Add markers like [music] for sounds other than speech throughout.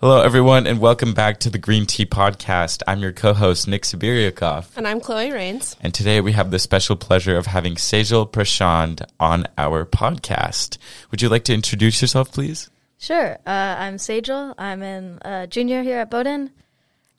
Hello, everyone, and welcome back to the Green Tea Podcast. I'm your co-host, Nick Sibiriakov. And I'm Chloe Rains. And today we have the special pleasure of having Sejal Prachand on our podcast. Would you like to introduce yourself, please? Sure. Uh, I'm Sejal. I'm in uh, junior here at Bowdoin.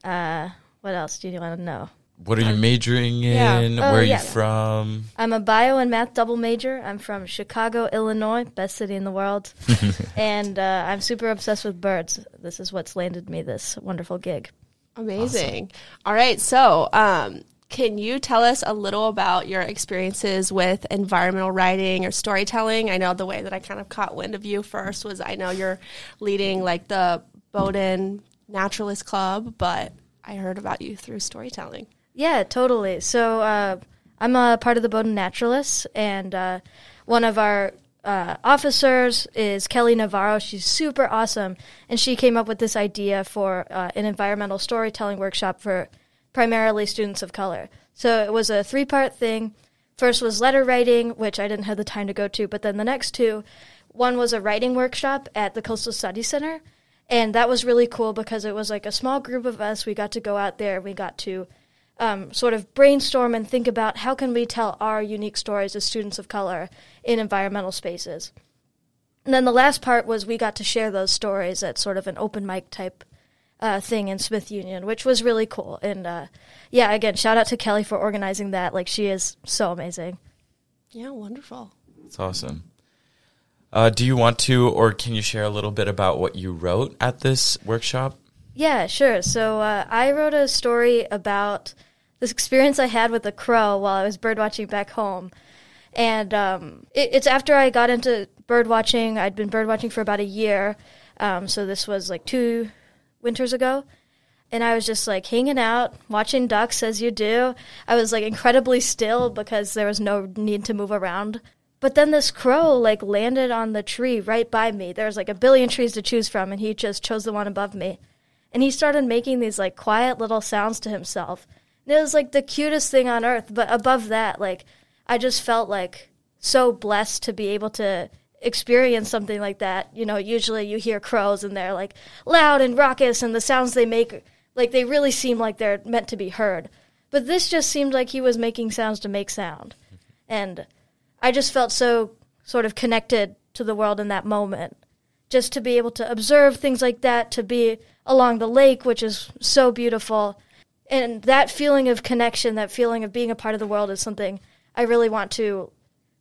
Uh, what else do you want to know? What are you majoring in? Yeah. Oh, Where are yeah. you from? I'm a bio and math double major. I'm from Chicago, Illinois, best city in the world. [laughs] and uh, I'm super obsessed with birds. This is what's landed me this wonderful gig. Amazing. All right. So, um, can you tell us a little about your experiences with environmental writing or storytelling? I know the way that I kind of caught wind of you first was I know you're leading like the Bowdoin Naturalist Club, but I heard about you through storytelling. Yeah, totally. So uh, I'm a part of the Bowdoin Naturalists, and uh, one of our uh, officers is Kelly Navarro. She's super awesome, and she came up with this idea for uh, an environmental storytelling workshop for primarily students of color. So it was a three part thing. First was letter writing, which I didn't have the time to go to, but then the next two, one was a writing workshop at the Coastal Study Center. And that was really cool because it was like a small group of us. We got to go out there. We got to um, sort of brainstorm and think about how can we tell our unique stories as students of color in environmental spaces. And then the last part was we got to share those stories at sort of an open mic type uh, thing in Smith Union, which was really cool. And uh, yeah, again, shout out to Kelly for organizing that. Like she is so amazing. Yeah, wonderful. That's awesome. Uh, do you want to, or can you share a little bit about what you wrote at this workshop? Yeah, sure. So uh, I wrote a story about this experience I had with a crow while I was birdwatching back home. And um, it, it's after I got into birdwatching. I'd been birdwatching for about a year. Um, so this was like two winters ago. And I was just like hanging out, watching ducks as you do. I was like incredibly still because there was no need to move around. But then this crow like landed on the tree right by me. There was like a billion trees to choose from, and he just chose the one above me. And he started making these like quiet little sounds to himself. It was like the cutest thing on earth. But above that, like I just felt like so blessed to be able to experience something like that. You know, usually you hear crows and they're like loud and raucous, and the sounds they make, like they really seem like they're meant to be heard. But this just seemed like he was making sounds to make sound. [laughs] And I just felt so sort of connected to the world in that moment. Just to be able to observe things like that, to be along the lake, which is so beautiful. And that feeling of connection, that feeling of being a part of the world is something I really want to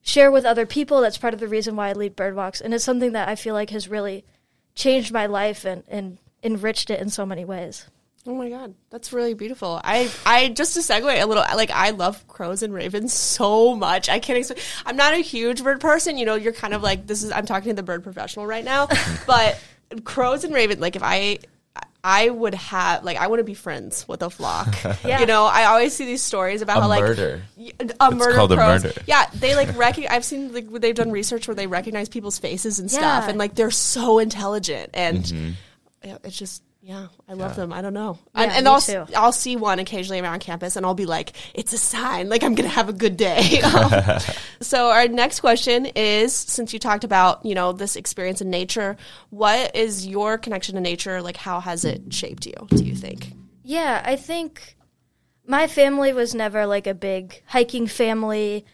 share with other people. That's part of the reason why I lead bird walks. And it's something that I feel like has really changed my life and, and enriched it in so many ways. Oh my god, that's really beautiful. I I just to segue a little, like I love crows and ravens so much. I can't explain. I'm not a huge bird person. You know, you're kind of like this is. I'm talking to the bird professional right now, [laughs] but crows and ravens. Like if I. I would have like I want to be friends with a flock. [laughs] Yeah. You know, I always see these stories about A how like murder. y- a murder called a murder. Yeah, they like [laughs] recognize. I've seen like they've done research where they recognize people's faces and stuff, and like they're so intelligent and Mm-hmm. it's just yeah, I love them. I don't know, Yeah, and, and I'll too. I'll see one occasionally around campus, and I'll be like, it's a sign, like I'm gonna have a good day. Um, [laughs] [laughs] so our next question is, since you talked about you know this experience in nature, what is your connection to nature? Like, how has it shaped you? Do you think? Yeah, I think my family was never like a big hiking family.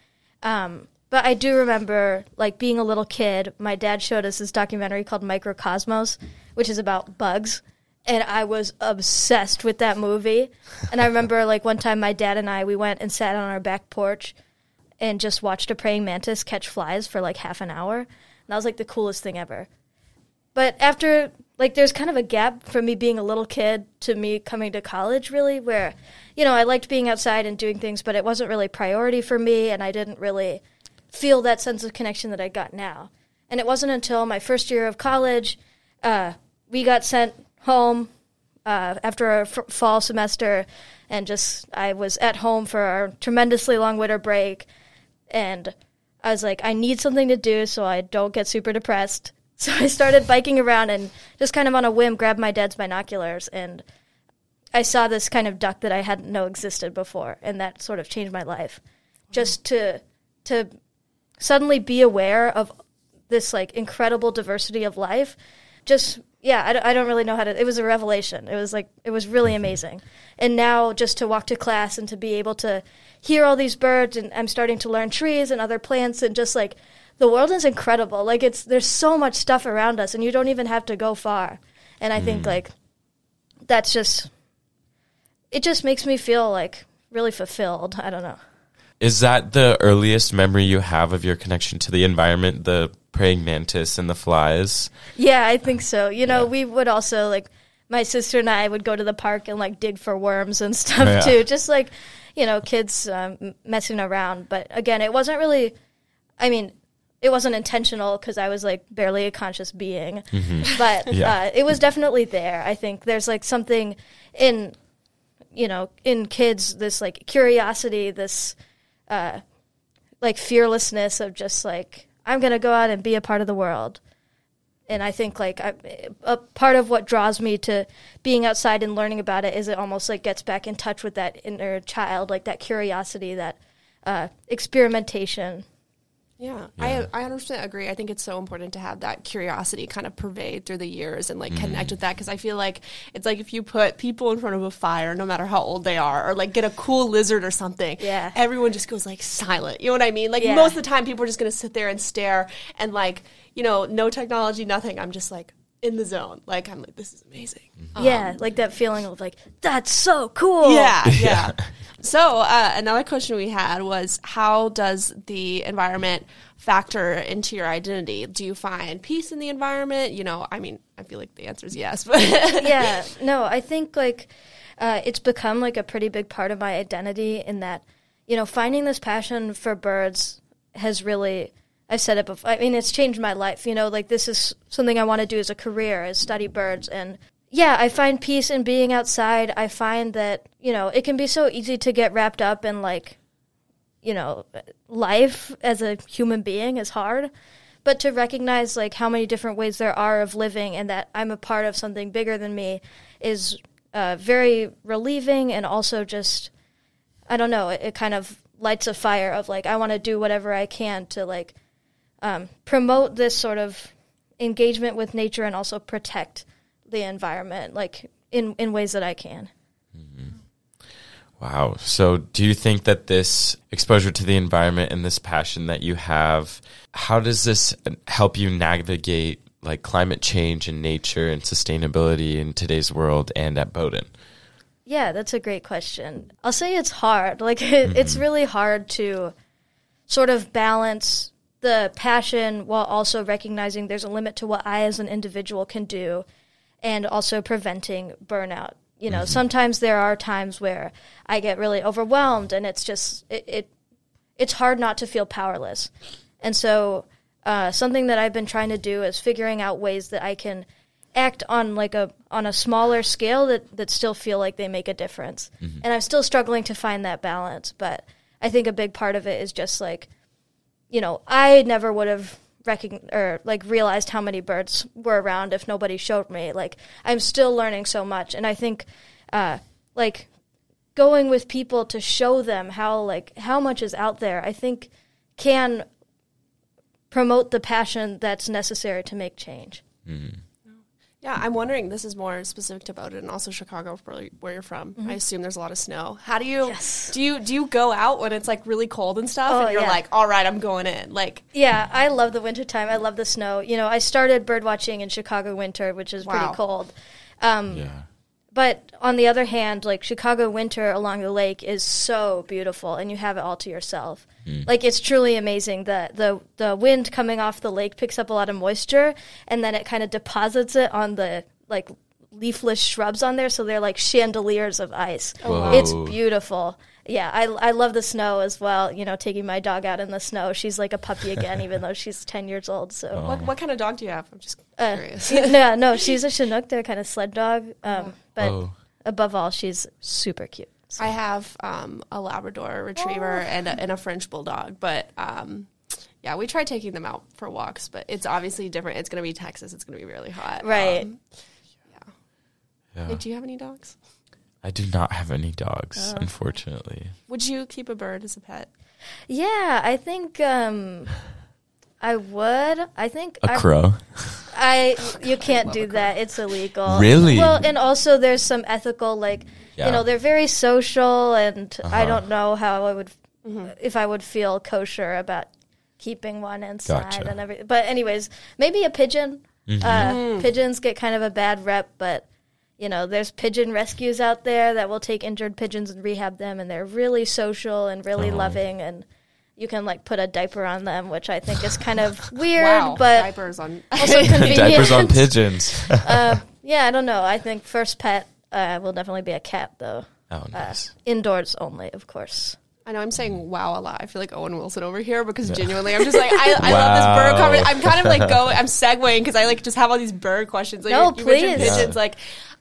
Um, but I do remember like being a little kid, my dad showed us this documentary called Microcosmos, which is about bugs. And I was obsessed with that movie. And I remember like one time my dad and I we went and sat on our back porch and just watched a praying mantis catch flies for like half an hour. And that was like the coolest thing ever. But after, like, there's kind of a gap from me being a little kid to me coming to college, really, where, you know, I liked being outside and doing things, but it wasn't really priority for me, and I didn't really feel that sense of connection that I got now. And it wasn't until my first year of college, uh, we got sent home uh, after a f- fall semester, and just I was at home for a tremendously long winter break, and I was like, I need something to do so I don't get super depressed. [laughs] So I started biking around and just kind of on a whim grabbed my dad's binoculars and I saw this kind of duck that I hadn't know existed before and that sort of changed my life. Just to to suddenly be aware of this like incredible diversity of life just yeah, I, don't- I don't really know how to. It was a revelation. It was like it was really mm-hmm. amazing. And now just to walk to class and to be able to hear all these birds, and I'm starting to learn trees and other plants, and just like the world is incredible. Like it's there's so much stuff around us, and you don't even have to go far. And I think mm. like that's just it just makes me feel like really fulfilled. I don't know. Is that the earliest memory you have of your connection to the environment, the praying mantis and the flies? Yeah, I think so. You know, Yeah. we would also like my sister and I would go to the park and like dig for worms and [laughs] stuff Yeah. too, just like you know, kids um, messing around. But again, it wasn't really. I mean, it wasn't intentional because I was like barely a conscious being, [laughs] but [laughs] Yeah. uh, it was definitely there. I think there's like something in, you know, in kids this like curiosity, this uh, like fearlessness of just like I'm gonna go out and be a part of the world. And I think like I, a part of what draws me to being outside and learning about it is it almost like gets back in touch with that inner child, like that curiosity, that uh, experimentation. Yeah, I I understand. Agree. I think it's so important to have that curiosity kind of pervade through the years and like Mm-hmm. connect with that because I feel like it's like if you put people in front of a fire, no matter how old they are, or like get a cool lizard or something, Yeah. everyone just goes like silent. You know what I mean? Like Yeah. most of the time, people are just gonna sit there and stare and like you know, no technology, nothing. I'm just like in the zone. Like I'm like, this is amazing. yeah, like that feeling of like that's so cool. [laughs] Yeah, yeah. so uh, another question we had was, how does the environment factor into your identity? Do you find peace in the environment? You know, I mean, I feel like the answer is yes, but [laughs] yeah, no, I think like uh, it's become like a pretty big part of my identity in that, you know, finding this passion for birds has really, I've said it before, I mean, it's changed my life. You know, like this is something I want to do as a career, is study birds. And yeah, I find peace in being outside. I find that, you know, it can be so easy to get wrapped up in like, you know, life as a human being is hard but to recognize like how many different ways there are of living and that I'm a part of something bigger than me is uh, very relieving and also just I don't know it, it kind of lights a fire of like I want to do whatever I can to like um, promote this sort of engagement with nature and also protect the environment like in in ways that I can. Wow. So, do you think that this exposure to the environment and this passion that you have, how does this help you navigate like climate change and nature and sustainability in today's world and at Bowdoin? Yeah, that's a great question. I'll say it's hard. Like [laughs] it, it's really hard to sort of balance the passion while also recognizing there's a limit to what I as an individual can do and also preventing burnout. You know, sometimes there are times where I get really overwhelmed and it's just it, it it's hard not to feel powerless. And so uh, something that I've been trying to do is figuring out ways that I can act on like a on a smaller scale that that still feel like they make a difference. And I'm still struggling to find that balance, but I think a big part of it is just like you know, I never would have recogn or like realized how many birds were around if nobody showed me. Like I'm still learning so much and I think uh like going with people to show them how like how much is out there, I think can promote the passion that's necessary to make change. Yeah, I'm wondering. This is more specific to Bowdoin and also Chicago, where where you're from. I assume there's a lot of snow. How do you Mm-hmm. Yes. do you do you go out when it's like really cold and stuff, Oh, and you're yeah. like, all right, I'm going in, like. Yeah, I love the wintertime. I love the snow. You know, I started bird watching in Chicago winter, which is Wow. pretty cold. Um, Yeah. But on the other hand, like Chicago winter along the lake is so beautiful, and you have it all to yourself. Like it's truly amazing. The the the wind coming off the lake picks up a lot of moisture, and then it kind of deposits it on the like leafless shrubs on there, so they're like chandeliers of ice. wow. It's beautiful. Yeah, I I love the snow as well. You know, taking my dog out in the snow. She's like a puppy again, even though she's [laughs] ten years old. So. What, what kind of dog do you have? I'm just Uh, curious. [laughs] no, no, she's a Chinook. They're kind of sled dog. Um, but Whoa. above all, she's super cute. I have um, a Labrador Retriever Oh. and, a, and a French Bulldog, but um, yeah, we try taking them out for walks, but it's obviously different. It's going to be Texas. It's going to be really hot. Right. Um, Yeah. Hey, do you have any dogs? I do not have any dogs, Oh. unfortunately. Would you keep a bird as a pet? Yeah, I think um, I would. I think A I, crow. I [laughs] you can't do that. It's illegal. Really? Well, and also there's some ethical like Yeah. you know they're very social, and I Uh-huh. don't know how I would if I would feel kosher about keeping one inside Gotcha. and everything. But anyways, maybe a pigeon. Mm-hmm. Uh, pigeons get kind of a bad rep, but you know, there's pigeon rescues out there that will take injured pigeons and rehab them, and they're really social and really Uh-huh. loving, and you can like put a diaper on them, which I think is kind of [laughs] weird, wow, but diapers on. [laughs] also convenient. [laughs] Diapers on pigeons. Uh, yeah, I don't know. I think first pet uh, will definitely be a cat, though. oh, Uh, nice. indoors only, of course. I know I'm saying wow a lot. I feel like Owen Wilson over here because genuinely I'm just like I, I love this bird Wow. conversation. I'm kind of like going. I'm segueing because I like just have all these bird questions. Like No, you, you mentioned please. pigeons. Like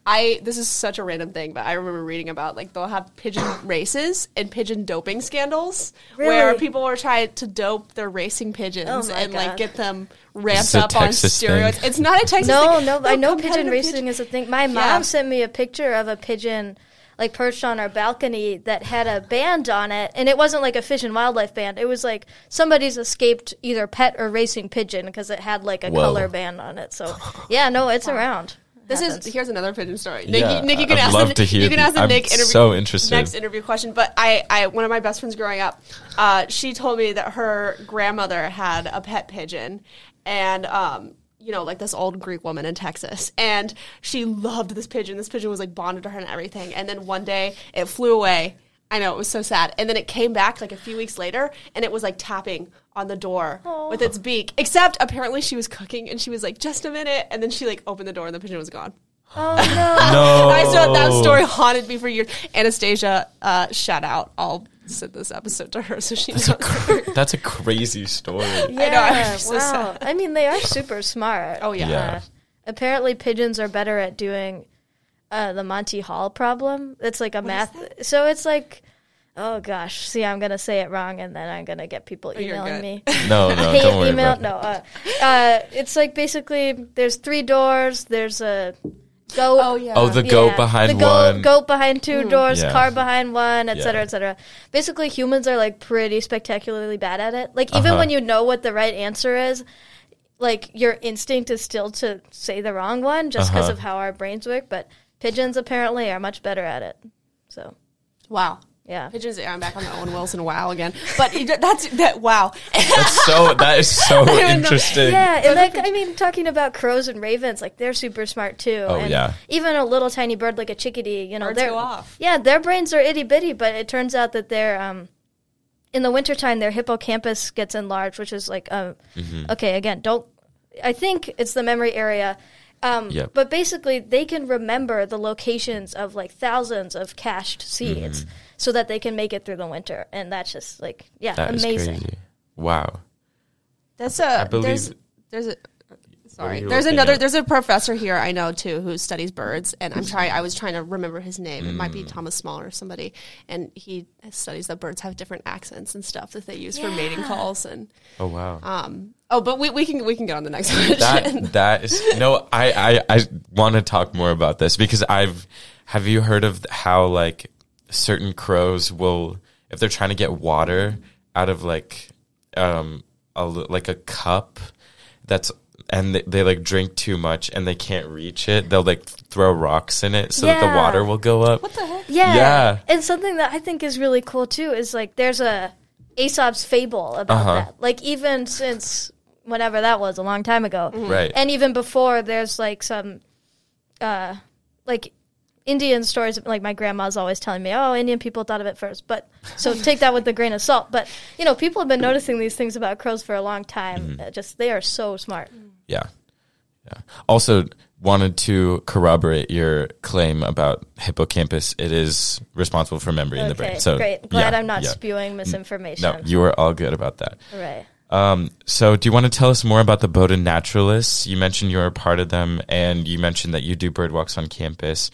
I this is such a random thing, but I remember reading about like they'll have pigeon [laughs] races and pigeon doping scandals where people were trying to dope their racing pigeons Oh my and like get them ramped is a up on steroids. thing. It's not a Texas No, thing. no, no, I know pigeon competitive racing is a thing. My mom Yeah. sent me a picture of a pigeon like perched on our balcony that had a band on it, and it wasn't like a fish and wildlife band. It was like somebody's escaped either pet or racing pigeon because it had like a Whoa. color band on it. So yeah, no, it's around. This Happens. is here's another pigeon story. Nick, Yeah, you, Nick, you can I'd ask love the, to hear you can ask the I'm Nick interview. so interested. Next interview question, but I, I one of my best friends growing up, uh, she told me that her grandmother had a pet pigeon, and um, you know, like this old Greek woman in Texas, and she loved this pigeon. This pigeon was like bonded to her and everything, and then one day it flew away. I know it was so sad, and then it came back like a few weeks later, and it was like tapping on the door with its beak. Except apparently she was cooking, and she was like, "Just a minute," and then she like opened the door, and the pigeon was gone. Oh no. [laughs] No. I saw that story haunted me for years. Anastasia, uh, shout out. I'll send this episode to her so she knows. That's a crazy story. [laughs] Yeah, know, I'm so wow. sad. I mean, they are super smart. Oh yeah. Yeah. Uh, apparently, pigeons are better at doing uh, the Monty Hall problem. It's like a math. So it's like, oh gosh, see, I'm gonna say it wrong, and then I'm gonna get people Oh, emailing good. me. [laughs] No, no, Hate don't worry email. about it. No, uh, uh, it's like basically there's three doors. There's a goat. Oh yeah. Oh, the goat Yeah, behind the goat, one. goat behind two doors, Yeah. car behind one, etc., cetera, Yeah. et cetera. Basically, humans are like pretty spectacularly bad at it. Like even Uh-huh. when you know what the right answer is, like your instinct is still to say the wrong one just because Uh-huh. of how our brains work. But pigeons apparently are much better at it. So wow. yeah, Pigeons. I'm back on the Owen Wilson wow again. But that's that wow. That's so. That is so [laughs] know. interesting. yeah, and like I mean, talking about crows and ravens, like they're super smart too. Oh, and yeah. even a little tiny bird like a chickadee, you know, Birds they're off. yeah, their brains are itty bitty, but it turns out that they're um, in the wintertime their hippocampus gets enlarged, which is like um, Mm-hmm. okay, again, don't I think it's the memory area. Um, Yep. But basically, they can remember the locations of like thousands of cached seeds, Mm-hmm. so that they can make it through the winter, and that's just like yeah, That is amazing. crazy. Wow. That's a. believe- there's there's a. What are Sorry, there's another. at? There's a professor here I know too who studies birds, and I'm trying. I was trying to remember his name. It might Mm. be Thomas Small or somebody, and he studies that birds have different accents and stuff that they use for mating calls and. Oh wow. Um. Oh, but we, we can we can get on the next [laughs] question. that that is no. I I I want to talk more about this because I've. Have you heard of how like certain crows will if they're trying to get water out of like um a like a cup that's and they, they like drink too much and they can't reach it they'll like throw rocks in it so that the water will go up what the heck? Yeah. Yeah. And something that I think is really cool too is like there's a Aesop's fable about Uh-huh. that. Like even since whenever that was a long time ago. right And even before there's like some uh like Indian stories like my grandma's always telling me, "Oh, Indian people thought of it first. But so take that with a grain of salt. But you know, people have been noticing these things about crows for a long time. Uh, Just they are so smart. Yeah. Yeah. Also wanted to corroborate your claim about hippocampus. It is responsible for memory in the brain. So great. Glad yeah, I'm not yeah. spewing misinformation. No, you were all good about that. right. Um, so do you want to tell us more about the Bowdoin Naturalists? You mentioned you were a part of them and you mentioned that you do bird walks on campus.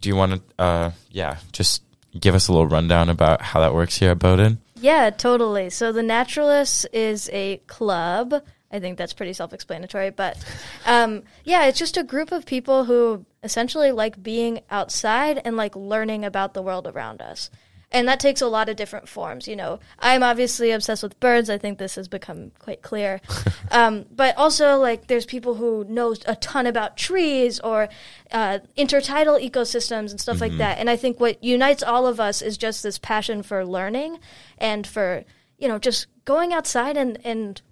Do you want to, uh, yeah, just give us a little rundown about how that works here at Bowdoin? Yeah, totally. So the Naturalists is a club. I think that's pretty self-explanatory, but um, yeah, it's just a group of people who essentially like being outside and like learning about the world around us. And that takes a lot of different forms. You know, I'm obviously obsessed with birds. I think this has become quite clear. [laughs] um, but also, like, there's people who know a ton about trees or uh, intertidal ecosystems and stuff like that. And I think what unites all of us is just this passion for learning and for you know just going outside and and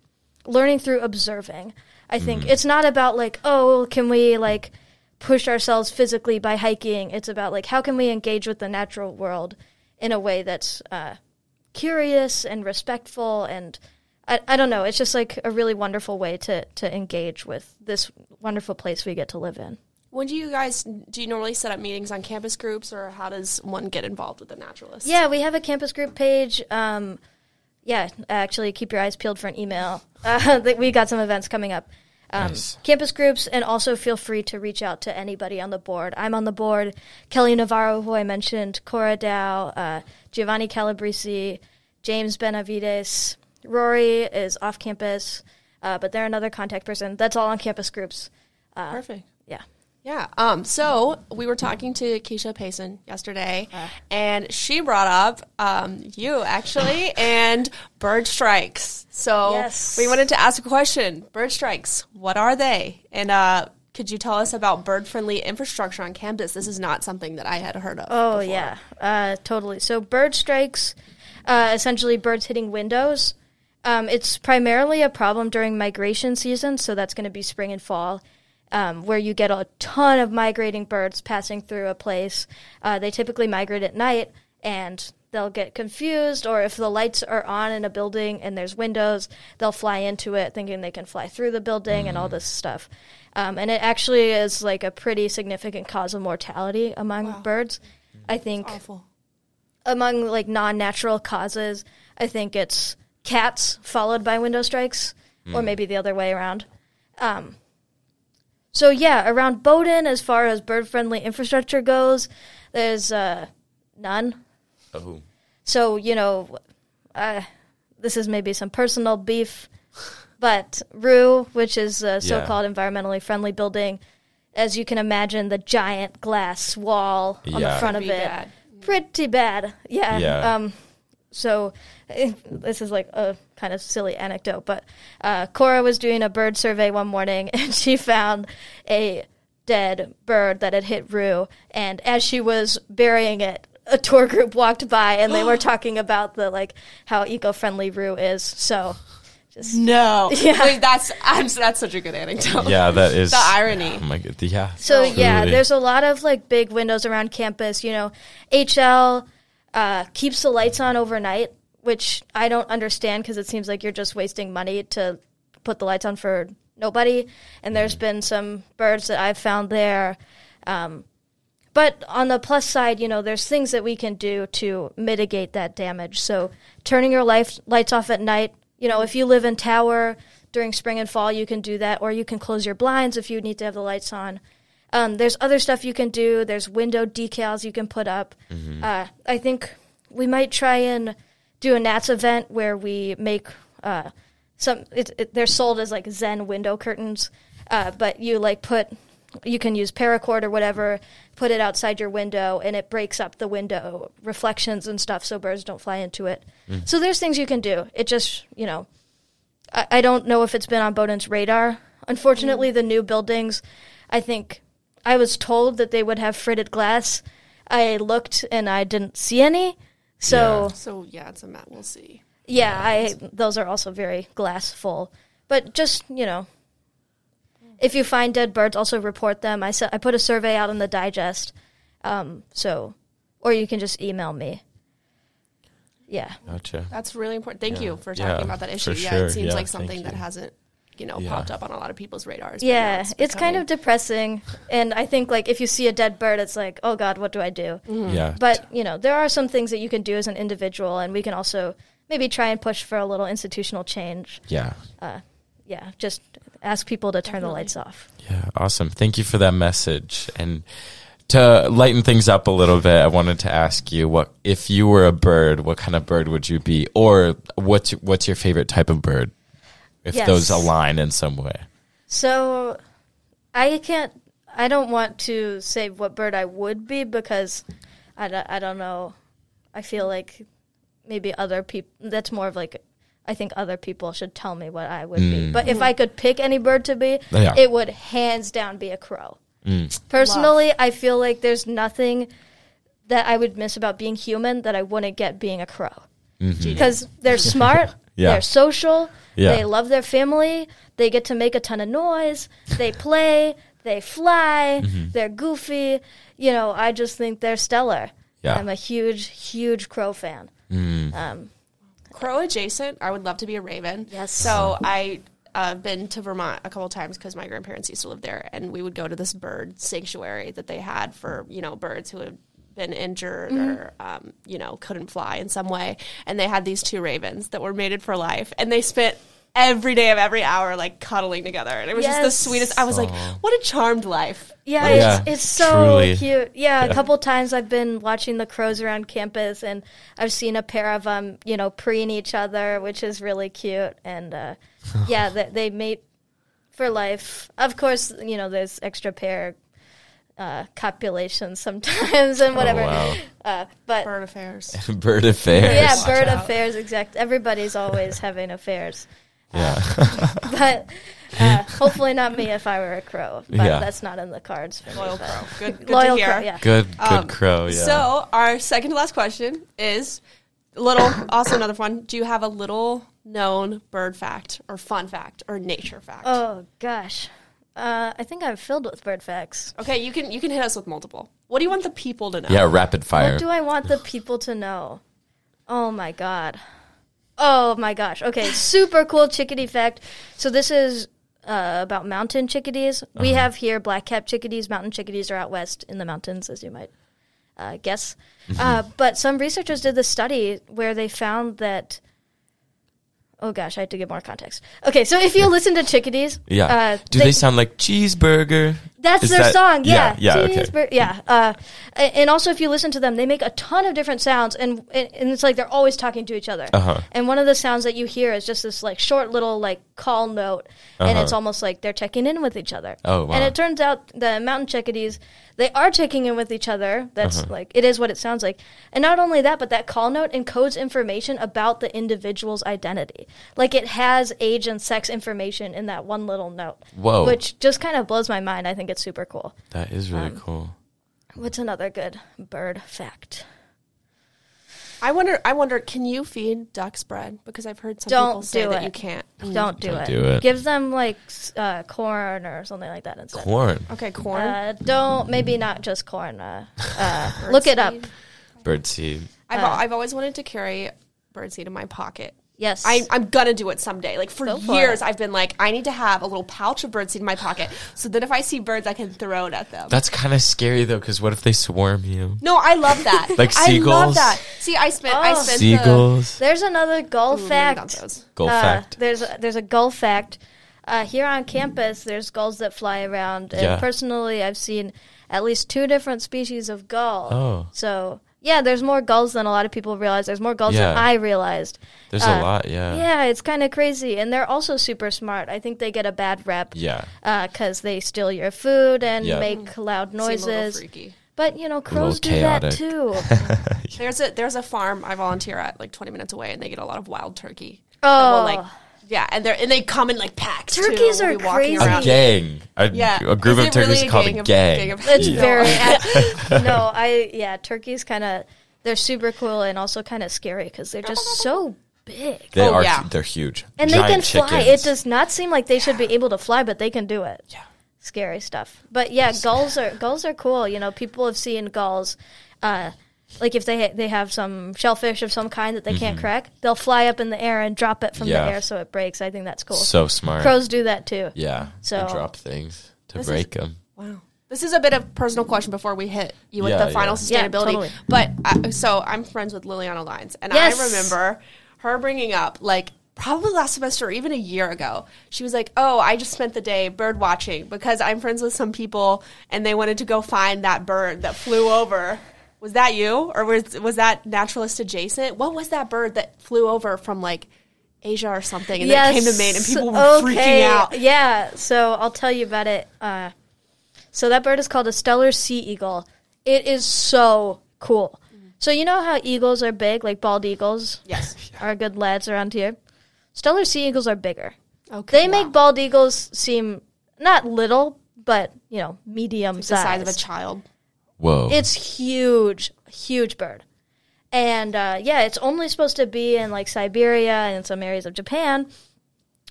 learning through observing. I think it's not about like, oh, can we like push ourselves physically by hiking? It's about like how can we engage with the natural world in a way that's uh, curious and respectful and I, I don't know. It's just like a really wonderful way to to engage with this wonderful place we get to live in. When do you guys do you normally set up meetings on campus groups, or how does one get involved with the naturalists? Yeah, we have a campus group page. Um, yeah, actually, keep your eyes peeled for an email. [laughs] Uh, that we got some events coming up. Um, Nice. Campus groups, and also feel free to reach out to anybody on the board. I'm on the board. Kelly Navarro, who I mentioned, Cora Dow, uh, Giovanni Calabresi, James Benavides, Rory is off campus, uh, but they're another contact person. That's all on campus groups. Uh, perfect. Yeah. Um. So we were talking to Keisha Payson yesterday, and she brought up um you actually [laughs] and bird strikes. So Yes. we wanted to ask a question. Bird strikes. What are they? And uh, could you tell us about bird friendly infrastructure on campus? This is not something that I had heard of. Oh before. yeah, uh, totally. So bird strikes, uh, essentially birds hitting windows. Um, it's primarily a problem during migration season, so that's going to be spring and fall, um, where you get a ton of migrating birds passing through a place. Uh, they typically migrate at night, and they'll get confused, or if the lights are on in a building and there's windows, they'll fly into it thinking they can fly through the building and all this stuff. Um, and it actually is like a pretty significant cause of mortality among birds. I think Awful. among like non-natural causes, I think it's cats followed by window strikes, or maybe the other way around. Um, so yeah, around Bowdoin, as far as bird-friendly infrastructure goes, there's uh, none. Oh. So you know, uh, this is maybe some personal beef, but Roux, which is a so-called environmentally friendly building, as you can imagine, the giant glass wall on the Yeah. front of it, bad. pretty bad. Yeah. Yeah. Um, so [laughs] this is like a kind of silly anecdote, but uh, Cora was doing a bird survey one morning [laughs] and she found a dead bird that had hit Roux. And as she was burying it, a tour group walked by and they were [gasps] talking about the like how eco-friendly Roux is. So just No. [laughs] Yeah. Wait, that's I'm, that's such a good anecdote. Yeah, that is The irony. Oh my god. Yeah. So yeah, there's a lot of like big windows around campus. You know, HL uh, keeps the lights on overnight, which I don't understand because it seems like you're just wasting money to put the lights on for nobody. And there's been some birds that I've found there. Um, but on the plus side, you know, there's things that we can do to mitigate that damage. So turning your life, lights off at night. You know, if you live in tower during spring and fall, you can do that, or you can close your blinds if you need to have the lights on. Um, there's other stuff you can do. There's window decals you can put up. Uh, I think we might try and do a Nats event where we make uh, some. It, it, they're sold as like Zen window curtains, uh, but you like put. You can use paracord or whatever, put it outside your window, and it breaks up the window reflections and stuff, so birds don't fly into it. So there's things you can do. It just, you know, I, I don't know if it's been on Bowdoin's radar. Unfortunately, the new buildings, I think I was told that they would have fritted glass. I looked and I didn't see any. So So yeah, it's a mat. We'll see. yeah, I those are also very glass full. But just you know, if you find dead birds, also report them. I se- I put a survey out in the digest, um, so or you can just email me. Yeah. Gotcha. That's really important. Thank Yeah. you for talking Yeah, about that issue. Yeah, sure. it seems Yeah, like something that hasn't, you know, Yeah. popped up on a lot of people's radars. Yeah, it's, kind of depressing, and I think like if you see a dead bird, it's like, oh God, what do I do? Mm-hmm. Yeah. But you know, there are some things that you can do as an individual, and we can also maybe try and push for a little institutional change. yeah. Uh, yeah, just ask people to turn the lights off. Yeah, awesome. Thank you for that message. And to lighten things up a little bit, I wanted to ask you what if you were a bird, what kind of bird would you be? Or what's what's your favorite type of bird? If Yes. those align in some way. So, I can't. I don't want to say what bird I would be because I, don't- I don't know. I feel like maybe other people. That's more of like. I think other people should tell me what I would be. Mm. But if I could pick any bird to be, Yeah. it would hands down be a crow. Mm. Personally, I feel like there's nothing that I would miss about being human that I wouldn't get being a crow. Mm-hmm. Because they're smart, [laughs] Yeah. they're social, Yeah. they love their family, they get to make a ton of noise, they play, they fly, Mm-hmm. they're goofy. You know, I just think they're stellar. Yeah. Mm. I'm a huge, huge crow fan. Um, crow adjacent. I would love to be a raven. Yes. So I. Uh, been to Vermont a couple times because my grandparents used to live there, and we would go to this bird sanctuary that they had for you know birds who had been injured or um, you know couldn't fly in some way, and they had these two ravens that were mated for life, and they spent every day of every hour like cuddling together, and it was just the sweetest. I was like, what a charmed life. Yeah, Yeah, it's, it's so truly. cute. Yeah, a couple times I've been watching the crows around campus, and I've seen a pair of them, you know, preen each other, which is really cute. And uh, [laughs] yeah, they, they mate for life. Of course, you know, there's extra pair uh, copulations sometimes and whatever. wow. Uh, but Bird affairs. [laughs] Bird affairs. yeah, Watch bird out. affairs. Exact. Everybody's always [laughs] having affairs. Yeah. But uh, hopefully not me if I were a crow. But Yeah. that's not in the cards for Loyal me. but- crow. Good, good Loyal to hear. crow, yeah. good, good Um, crow. Yeah. So our second to last question is little. [coughs] also another one. Do you have a little known bird fact or fun fact or nature fact? Oh gosh, uh, I think I'm filled with bird facts. Okay, you can you can hit us with multiple. What do you want the people to know? yeah, rapid fire. What do I want the people to know? Oh my god. Oh my gosh. Okay, super cool chickadee fact. So this is uh, about mountain chickadees. We Uh-huh. have here black cap chickadees. Mountain chickadees are out west in the mountains, as you might uh, guess. Mm-hmm. Uh, but some researchers did this study where they found that. Oh gosh, I have to give more context. Okay, so if you listen to chickadees, yeah. uh, do they, sound like cheeseburger? That's Is their that- song, yeah. Yeah, yeah, okay. Yeah. Uh, and also, if you listen to them, they make a ton of different sounds, and and and it's like they're always talking to each other. Uh-huh. And one of the sounds that you hear is just this like short little like call note, and Uh-huh. it's almost like they're checking in with each other. Oh, wow. And it turns out the mountain chickadees they are checking in with each other. That's Uh-huh. like it is what it sounds like. And not only that, but that call note encodes information about the individual's identity. Like it has age and sex information in that one little note. Whoa. Which just kind of blows my mind. I think it's super cool. That is really Um, cool. What's another good bird fact? I wonder. I wonder. Can you feed ducks bread? Because I've heard some Don't people say do that it. you can't. Don't do Don't it. do it. Give them like uh, corn or something like that instead. Corn. Okay, corn. Uh, don't maybe not just corn. Uh, [laughs] uh, look it up. Birdseed. Birdseed. I've uh, I've always wanted to carry birdseed in my pocket. Yes, I, I'm gonna do it someday. Like for Go for years, it. I've been like, I need to have a little pouch of birdseed in my pocket, [sighs] so that if I see birds, I can throw it at them. That's kind of scary though, because what if they swarm you? no, I love that. [laughs] Like seagulls? I love that. See, I spent I Oh. spent the, Seagulls. There's another gull Ooh, fact. those. Goal Uh, fact. There's a, there's a gull fact. Uh, here on campus, there's gulls that fly around, and Yeah. personally, I've seen at least two different species of gull. Oh. So yeah, there's more gulls than a lot of people realize. There's more gulls than I realized. There's uh, a lot. Yeah. Yeah, it's kind of crazy, and they're also super smart. I think they get a bad rep Yeah. because they steal your food and Yeah. make loud Seem a little noises. freaky. But you know, crows do that chaotic. too. [laughs] There's a there's a farm I volunteer at like 20 minutes away, and they get a lot of wild turkey. Oh. That will, like yeah, and they and they come in like packs. too. Turkeys We'll are be walking crazy. A around. gang. A, Yeah, a group Is of it turkeys really called gang a gang. of- It's No. very [laughs] no. I yeah, turkeys kind of they're super cool and also kind of scary because they're just so big They Oh, are. yeah. They're huge. and Giant they can fly. chickens. It does not seem like they should be able to fly, but they can do it. Yeah. Scary stuff. But yeah, gulls are gulls are cool. You know, people have seen gulls. Uh, like if they they have some shellfish of some kind that they can't crack, they'll fly up in the air and drop it from Mm-hmm. Yeah. the air so it breaks. I think that's cool. So smart. Crows do that too. Yeah. So- they drop things to This break them. Wow. This is a bit of personal question before we hit you with Yeah, the final yeah. Yeah, sustainability. totally. But uh, so I'm friends with Liliana Lines, and Yes. I remember her bringing up like probably last semester or even a year ago. She was like, "Oh, I just spent the day bird watching because I'm friends with some people, and they wanted to go find that bird that flew over." Was that you, or was was that naturalist adjacent? What was that bird that flew over from like Asia or something, and then came to Maine, and people were freaking out? Yeah, so I'll tell you about it. Uh, so that bird is called a Steller sea eagle. It is so cool. So you know how eagles are big, like bald eagles Yes. [laughs] are good lads around here. Steller sea eagles are bigger. Okay. They make bald eagles seem not little, but you know, medium size, the size of a child. Whoa. It's huge, huge bird. And uh, yeah, it's only supposed to be in like Siberia and some areas of Japan.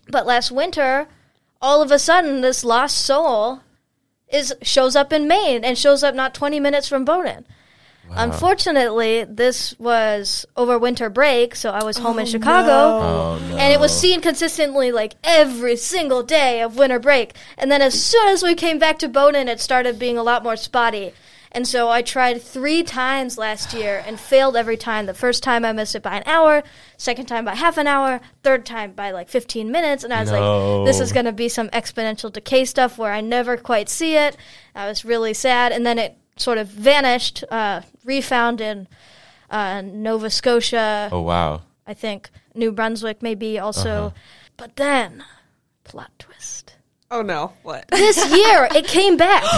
But last winter, all of a sudden, this lost soul is shows up in Maine and shows up not 20 minutes from Bowdoin. Unfortunately, this was over winter break, so I was home in Chicago oh no. and it was seen consistently like every single day of winter break. And then as soon as we came back to Bowdoin, it started being a lot more spotty. And so I tried three times last year and failed every time. The first time I missed it by an hour, second time by half an hour, third time by like 15 minutes. And I was No. like, this is going to be some exponential decay stuff where I never quite see it. I was really sad. And then it sort of vanished, uh, refound in uh, Nova Scotia. Oh wow. I think New Brunswick maybe also. But then, plot twist. Oh no! What? [laughs] This year it came back. [gasps]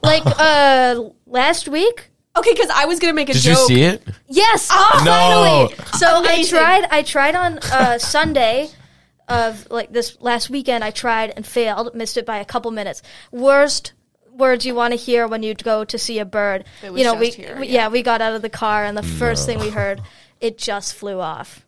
Like uh last week. Okay, because I was gonna make a joke. Did you joke. see it? Yes, Oh, No. finally. So [laughs] I tried I tried on uh Sunday of like this last weekend I tried and failed, missed it by a couple minutes. Worst words you want to hear when you go to see a bird. It was you know, we, just here, we- yeah. yeah, we got out of the car and the first thing we heard, it just flew off.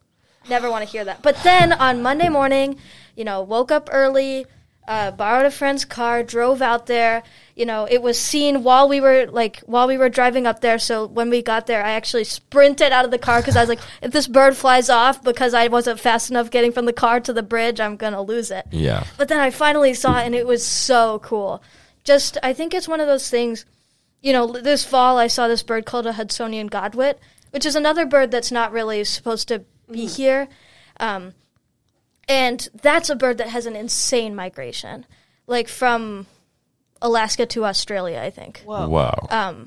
Never want to hear that. But then on Monday morning, you know, woke up early, uh, borrowed a friend's car, drove out there. You know, it was seen while we were like while we were driving up there. So when we got there, I actually sprinted out of the car because I was like, if this bird flies off because I wasn't fast enough getting from the car to the bridge, I'm gonna lose it. Yeah. But then I finally saw it, and it was so cool. Just, I think it's one of those things. You know, this fall I saw this bird called a Hudsonian godwit, which is another bird that's not really supposed to be here. Um, and that's a bird that has an insane migration, like from Alaska to Australia, I think. Whoa. Wow.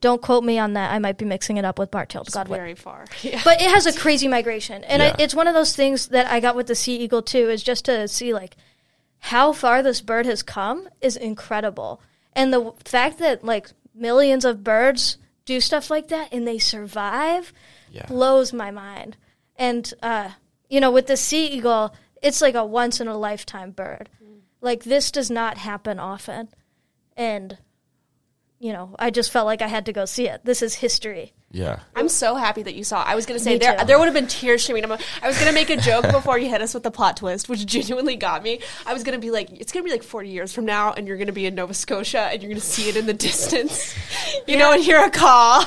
Don't quote me on that. I might be mixing it up with bar-tailed godwit. Very far. [laughs] Yeah. But it has a crazy migration, and Yeah. I, it's one of those things that I got with the sea eagle too. Is just to see like how far this bird has come is incredible, and the w- fact that like millions of birds do stuff like that and they survive Yeah. blows my mind. And uh, you know, with the sea eagle, it's like a once in a lifetime bird. Like this does not happen often, and you know, I just felt like I had to go see it. This is history. Yeah. I'm so happy that you saw. it. I was gonna say Me there too. there would have been tears streaming. I'm- I was gonna make a joke before you hit us with the plot twist, which genuinely got me. I was gonna be like, it's gonna be like 40 years from now, and you're gonna be in Nova Scotia, and you're gonna see it in the distance, you know, and hear a call. [laughs]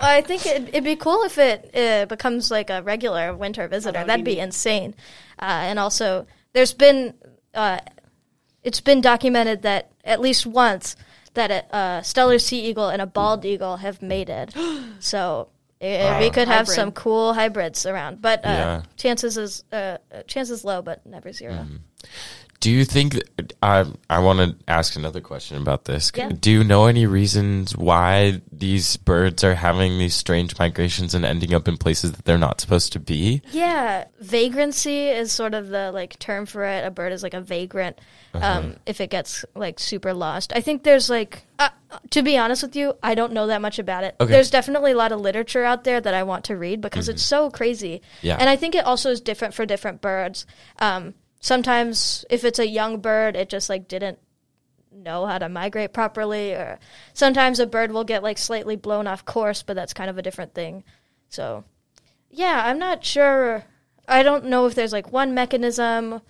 I think it, it'd be cool if it uh, becomes like a regular winter visitor. That'd be be insane. Uh, and also, there's been uh, it's been documented that at least once that a, a Steller sea eagle and a bald eagle have mated. [gasps] so uh, we could have Hybrid. some cool hybrids around, but uh, Yeah. chances is uh, uh, chances low, but never 0 Do you think I I want to ask another question about this? Yeah. Do you know any reasons why these birds are having these strange migrations and ending up in places that they're not supposed to be? Yeah, vagrancy is sort of the like term for it. A bird is like a vagrant um, if it gets like super lost. I think there's like, uh, to be honest with you, I don't know that much about it. Okay. There's definitely a lot of literature out there that I want to read because it's so crazy. Yeah. and I think it also is different for different birds. Um, sometimes if it's a young bird, it just like didn't know how to migrate properly, or sometimes a bird will get like slightly blown off course, but that's kind of a different thing. So yeah, I'm not sure. I don't know if there's like one mechanism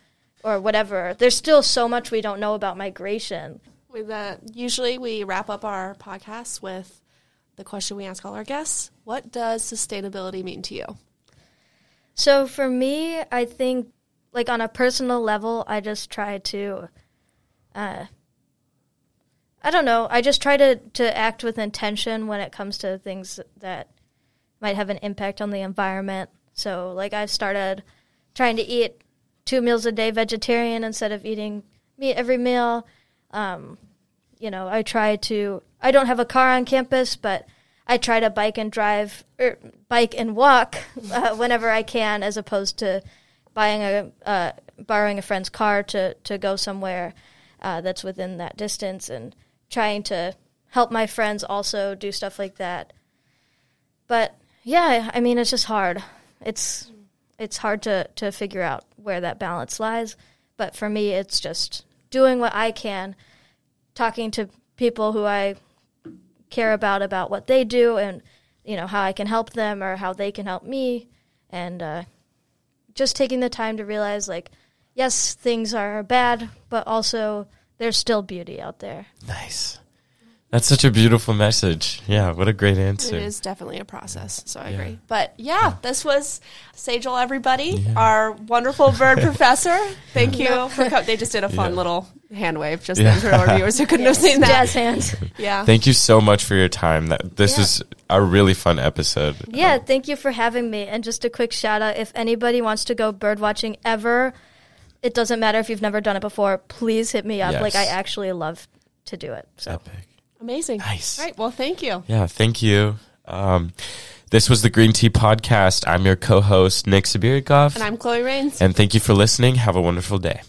or whatever. There's still so much we don't know about migration. with usually we wrap up our podcast with the question we ask all our guests: What does sustainability mean to you? So for me, I think like on a personal level, I just try to uh I don't know, I just try to to act with intention when it comes to things that might have an impact on the environment. So like I've started trying to eat two meals a day vegetarian instead of eating meat every meal. Um you know, I try to I don't have a car on campus, but I try to bike and drive or bike and walk [laughs] uh, whenever I can, as opposed to buying a uh, borrowing a friend's car to to go somewhere uh, that's within that distance, and trying to help my friends also do stuff like that. but yeah, I mean, it's just hard. It's it's hard to to figure out where that balance lies. But for me, it's just doing what I can, talking to people who I care about about what they do and you know how I can help them or how they can help me, and uh, just taking the time to realize like, yes, things are bad, but also there's still beauty out there. Nice. That's such a beautiful message. Yeah, what a great answer. It is definitely a process, so I agree. But yeah, this was Sejal, everybody, our wonderful bird [laughs] professor. Thank you for co- They just did a fun Yeah. little hand wave just Yeah. then for our viewers who couldn't have [laughs] seen that. Jazz hands. Yeah. Thank you so much for your time. That this Yeah. was a really fun episode. Yeah, thank you for having me. And just a quick shout out if anybody wants to go bird watching ever, it doesn't matter if you've never done it before, please hit me up. Yes. Like, I actually love to do it. So, Epic. Amazing. Nice. All right. Well, thank you. Yeah, thank you. Um, this was the Green Tea Podcast. I'm your co-host Nick Sabirikov, And I'm Chloe Rains. and thank you for listening. Have a wonderful day.